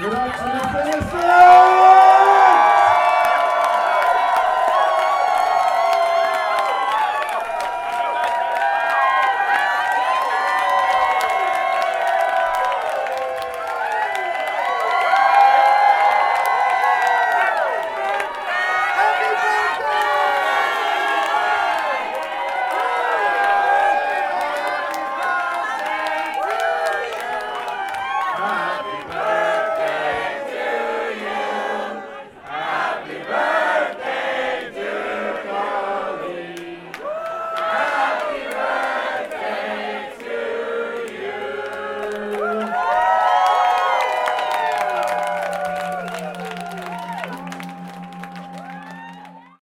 Grazie,